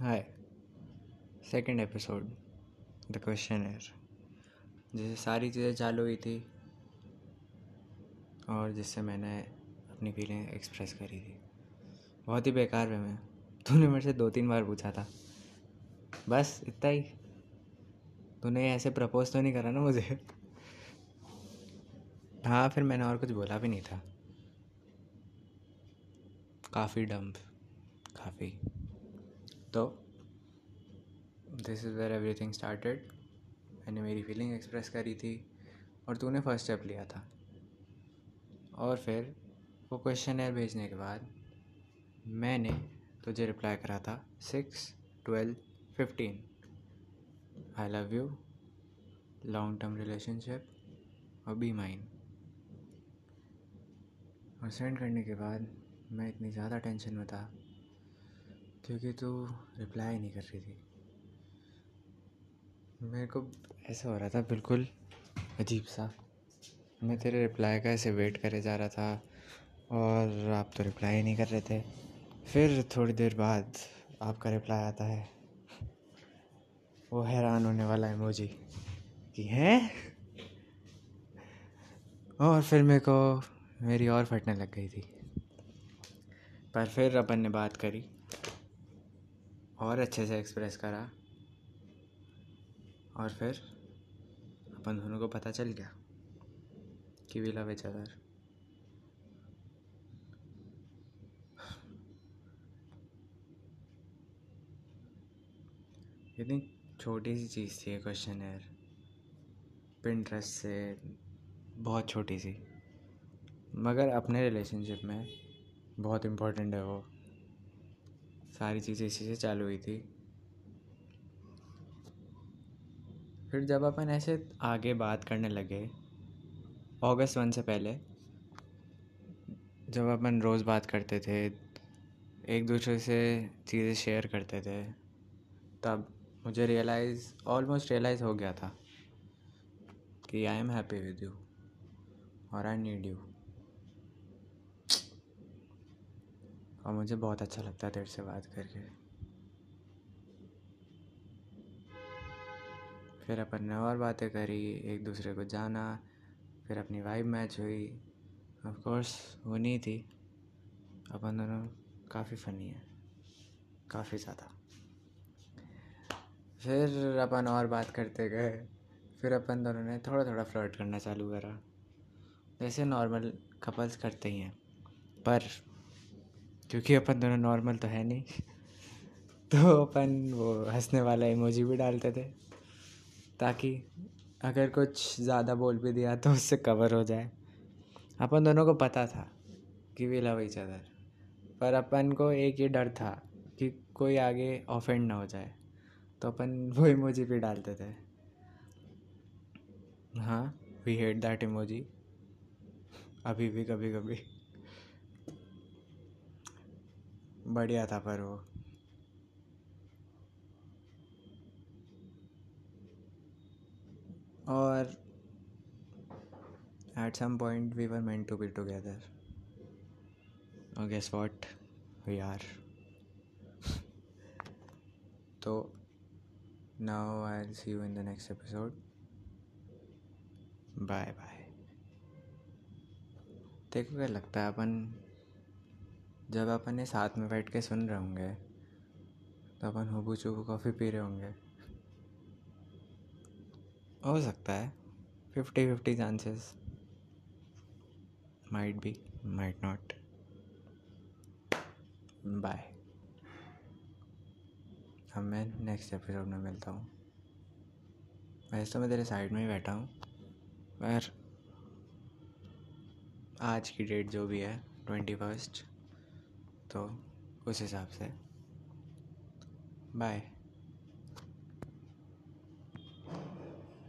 Hi second episode the question है जैसे सारी चीज़ें चालू हुई थी और जिससे मैंने अपनी फीलिंग एक्सप्रेस करी थी। बहुत ही बेकार वे में। तूने मेरे से दो तीन बार पूछा था। बस इतना ही। तूने ऐसे प्रपोज तो नहीं करा ना मुझे। हाँ फिर मैंने और कुछ बोला भी नहीं था। काफ़ी डम्प काफ़ी तो this is where everything started मैंने मेरी फीलिंग एक्सप्रेस करी थी और तूने फ़र्स्ट स्टेप लिया था। और फिर वो क्वेश्चन एयर भेजने के बाद मैंने तुझे रिप्लाई करा था six twelve fifteen I love you long term relationship और बी माइन और सेंड करने के बाद मैं इतनी ज़्यादा टेंशन में था। क्योंकि तू रिप्लाई नहीं कर रही थी। मेरे को ऐसा हो रहा था बिल्कुल अजीब सा। मैं तेरे रिप्लाई का ऐसे वेट करे जा रहा था और आप तो रिप्लाई नहीं कर रहे थे। फिर थोड़ी देर बाद आपका रिप्लाई आता है। वो हैरान होने वाला है मोजी कि हैं? और फिर मेरे को मेरी और फटने लग गई थी। पर फिर अपन ने बात करी। और अच्छे से एक्सप्रेस करा। और फिर अपन दोनों को पता चल गया कि वी लव इच अदर इतनी छोटी सी चीज़ थी क्वेश्चन यार। पिंट्रेस्ट से बहुत छोटी सी। मगर अपने रिलेशनशिप में बहुत इम्पोर्टेंट है वो। सारी चीज़ें इसी से चालू हुई थी। फिर जब अपन ऐसे आगे बात करने लगे अगस्त वन से पहले, जब अपन रोज़ बात करते थे, एक दूसरे से चीज़ें शेयर करते थे, तब मुझे रियलाइज़ ऑलमोस्ट रियलाइज़ हो गया था कि I am happy with you और आई नीड यू और मुझे बहुत अच्छा लगता है तेरे से बात करके। फिर अपन ने और बातें करी, एक दूसरे को जाना, फिर अपनी वाइब मैच हुई। ऑफ़ कोर्स नहीं थी। अपन दोनों काफ़ी फ़नी है। काफ़ी ज़्यादा। फिर अपन और बात करते गए। फिर अपन दोनों ने थोड़ा थोड़ा फ्लर्ट करना चालू करा। जैसे नॉर्मल कपल्स करते ही हैं। पर क्योंकि अपन दोनों नॉर्मल तो है नहीं। तो अपन वो हंसने वाला इमोजी भी डालते थे, ताकि अगर कुछ ज़्यादा बोल भी दिया तो उससे कवर हो जाए। अपन दोनों को पता था कि वी लव इच अदर पर अपन को एक ही डर था कि कोई आगे ऑफेंड ना हो जाए तो अपन वो इमोजी भी डालते थे। हाँ वी हेट दैट इमोजी अभी भी कभी कभी बढ़िया था पर वो। और at some point we were meant to be together और गेस व्हाट वी आर तो now I see you in the next episode bye bye देखो क्या लगता है अपन जब अपन ये साथ में बैठ के सुन रहे होंगे तो अपन हुबू चुबू कॉफ़ी पी रहे होंगे। हो सकता है fifty fifty chances might be might not bye अब मैं नेक्स्ट एपिसोड में मिलता हूँ। वैसे तो मैं तेरे साइड में ही बैठा हूँ, पर आज की डेट जो भी है ट्वेंटी फ़र्स्ट तो उस हिसाब से। बाय